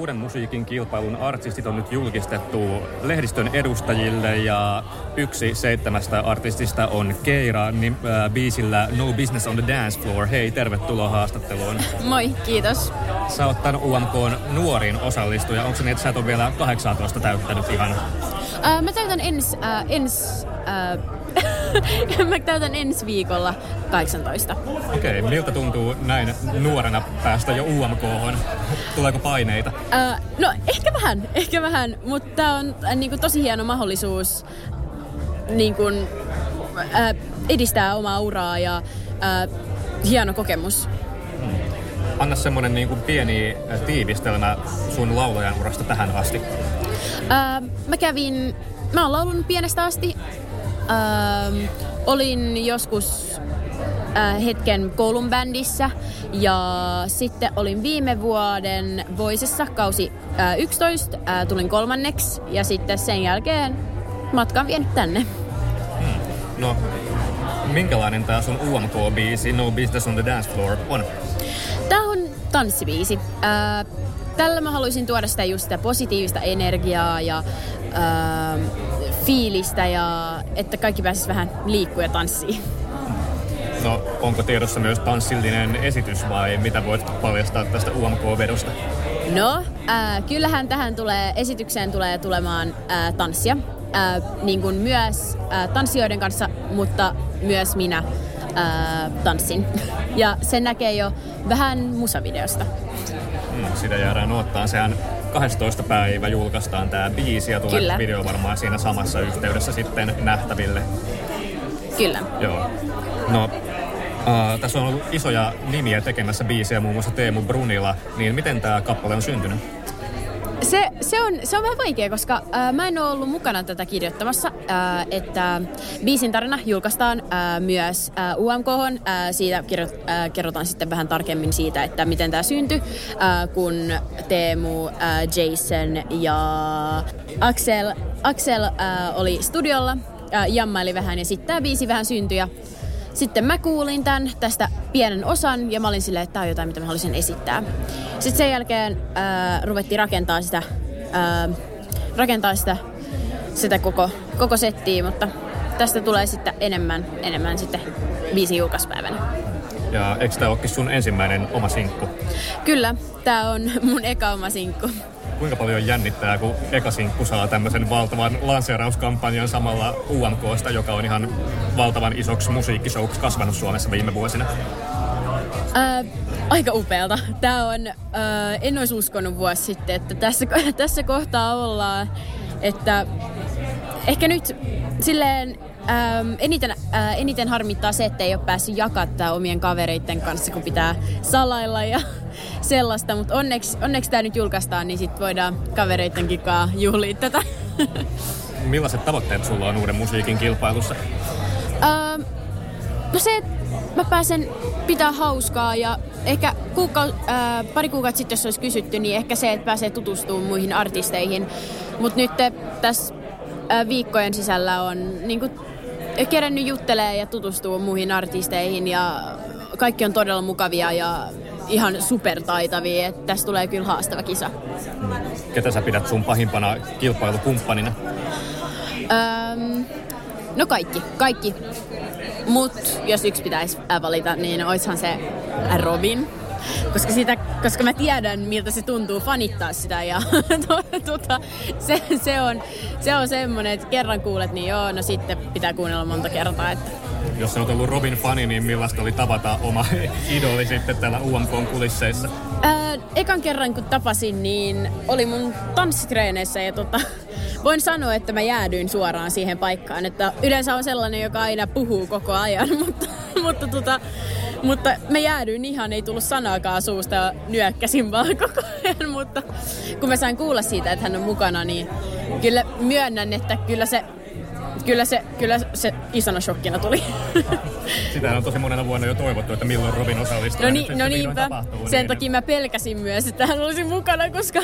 Uuden musiikin kilpailun artistit on nyt julkistettu lehdistön edustajille ja yksi seitsemästä artistista on Keira niin, äh, biisillä No Business on the Dance Floor. Hei, tervetuloa haastatteluun. Moi, kiitos. Sä oot tämän UMK nuorin osallistuja. Onko se niin, että sä et ole vielä 18 täyttänyt ihan? Äh, mä täytän ens, äh, ens äh, mä täytän ensi viikolla 18. Okei, okay, miltä tuntuu näin nuorena päästä jo umk Tuleeko paineita? Uh, no ehkä vähän, ehkä vähän, mutta tämä on äh, niinku, tosi hieno mahdollisuus niinku, äh, edistää omaa uraa ja äh, hieno kokemus. Hmm. Anna semmonen niinku pieni äh, tiivistelmä sun laulajan urasta tähän asti. Uh, mä kävin, mä oon laulunut pienestä asti Ähm, olin joskus äh, hetken koulun bändissä ja sitten olin viime vuoden Voisessa kausi äh, 11, äh, tulin kolmanneksi ja sitten sen jälkeen matkan vienyt tänne. Hmm. No, minkälainen tämä sun UMK-biisi No Business on the Dance Floor on? Tämä on tanssibiisi. Äh, tällä mä haluaisin tuoda sitä just sitä positiivista energiaa ja äh, fiilistä ja että kaikki pääsis vähän liikkua ja tanssiin. No, onko tiedossa myös tanssillinen esitys vai mitä voit paljastaa tästä UMK-vedosta? No, äh, kyllähän tähän tulee, esitykseen tulee tulemaan äh, tanssia. Äh, niin kuin myös äh, tanssijoiden kanssa, mutta myös minä äh, tanssin. Ja sen näkee jo vähän musavideosta. Mm, sitä jäädään nuottaan. Sehän 12. päivä julkaistaan tämä biisi ja tulee Kyllä. video varmaan siinä samassa yhteydessä sitten nähtäville. Kyllä. Joo. No, uh, tässä on ollut isoja nimiä tekemässä biisejä, muun muassa Teemu Brunila. Niin miten tämä kappale on syntynyt? Se, se, on, se on vähän vaikea, koska äh, mä en ole ollut mukana tätä kirjoittamassa, äh, että biisin tarina julkaistaan äh, myös äh, UMK. Äh, siitä kirjo, äh, kerrotaan sitten vähän tarkemmin siitä, että miten tämä syntyi, äh, kun Teemu, äh, Jason ja Axel, Axel äh, oli studiolla, äh, jammaili vähän ja sitten tämä biisi vähän syntyi ja sitten mä kuulin tämän tästä pienen osan ja mä olin silleen, että tämä on jotain, mitä mä haluaisin esittää. Sitten sen jälkeen ää, ruvettiin rakentaa sitä, ää, rakentaa sitä, sitä koko, koko settiä, mutta tästä tulee sitten enemmän, enemmän sitten viisi julkaispäivänä. Ja eikö tämä olekin sun ensimmäinen oma sinkku? Kyllä, tämä on mun eka oma sinkku kuinka paljon jännittää, kun eka sinkku saa tämmöisen valtavan lanseerauskampanjan samalla UMKsta, joka on ihan valtavan isoksi musiikkishowksi kasvanut Suomessa viime vuosina? Ää, aika upealta. Tämä on, ää, en olisi uskonut vuosi sitten, että tässä, tässä kohtaa ollaan. Että ehkä nyt silleen Ähm, eniten, äh, eniten harmittaa se, että ei ole päässyt jakaa omien kavereiden kanssa, kun pitää salailla ja sellaista. Mutta onneksi, onneksi tämä nyt julkaistaan, niin sitten voidaan kavereidenkin kanssa juhlia tätä. Millaiset tavoitteet sulla on uuden musiikin kilpailussa? Ähm, no se, mä pääsen pitää hauskaa ja ehkä kuukau- äh, pari kuukautta sitten, jos olisi kysytty, niin ehkä se, että pääsee tutustumaan muihin artisteihin. Mutta nyt tässä viikkojen sisällä on niin kuin, kerännyt juttelee ja tutustuu muihin artisteihin ja kaikki on todella mukavia ja ihan supertaitavia, että tässä tulee kyllä haastava kisa. Ketä sä pidät sun pahimpana kilpailukumppanina? Öm, no kaikki, kaikki. Mut jos yksi pitäisi valita, niin oishan se Robin koska, sitä, koska mä tiedän, miltä se tuntuu fanittaa sitä ja tuota, se, se, on, se on semmoinen, että kerran kuulet, niin joo, no sitten pitää kuunnella monta kertaa. Että. Jos olet ollut Robin fani, niin millaista oli tavata oma idoli sitten täällä UMK kulisseissa? Ää, ekan kerran kun tapasin, niin oli mun tanssitreeneissä ja tota, voin sanoa, että mä jäädyin suoraan siihen paikkaan. Että yleensä on sellainen, joka aina puhuu koko ajan, mutta, mutta tota, mutta me jäädyin ihan, ei tullut sanaakaan suusta ja nyökkäsin vaan koko ajan. Mutta kun mä sain kuulla siitä, että hän on mukana, niin kyllä myönnän, että kyllä se kyllä se, kyllä se isona shokkina tuli. Sitä on tosi monena vuonna jo toivottu, että milloin Robin osallistuu. No, niin, no niinpä. Sen niin. takia mä pelkäsin myös, että hän olisi mukana, koska,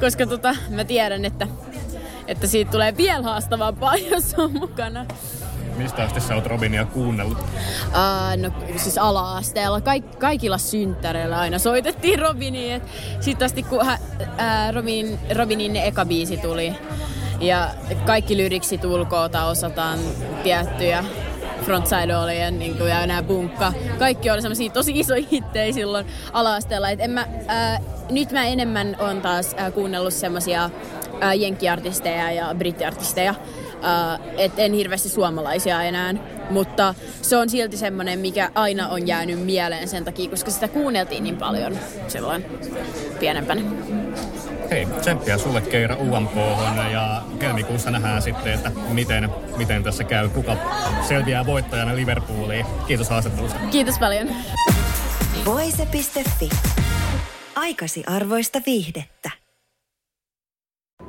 koska tota, mä tiedän, että, että siitä tulee vielä haastavampaa, jos on mukana. Mistä asti sä oot Robinia kuunnellut? Uh, no siis ala-asteella. Kaik- kaikilla synttäreillä aina soitettiin Robinia. Sitten asti kun uh, Robin, Robinin eka biisi tuli. Ja kaikki lyriksi ulkoota osataan tiettyjä frontside oli ja, niin kuin, ja nämä bunkka. Kaikki oli semmoisia tosi isoja hittejä silloin ala-asteella. Et en mä, ää, nyt mä enemmän on taas ää, kuunnellut semmoisia jenkkiartisteja ja brittiartisteja. Uh, et en hirveästi suomalaisia enää, mutta se on silti semmoinen, mikä aina on jäänyt mieleen sen takia, koska sitä kuunneltiin niin paljon silloin pienempänä. Hei, tsemppiä sulle Keira UMK ja helmikuussa nähdään sitten, että miten, miten tässä käy, kuka selviää voittajana Liverpooliin. Kiitos haastattelusta. Kiitos paljon. Voise.fi. Aikasi arvoista viihdettä.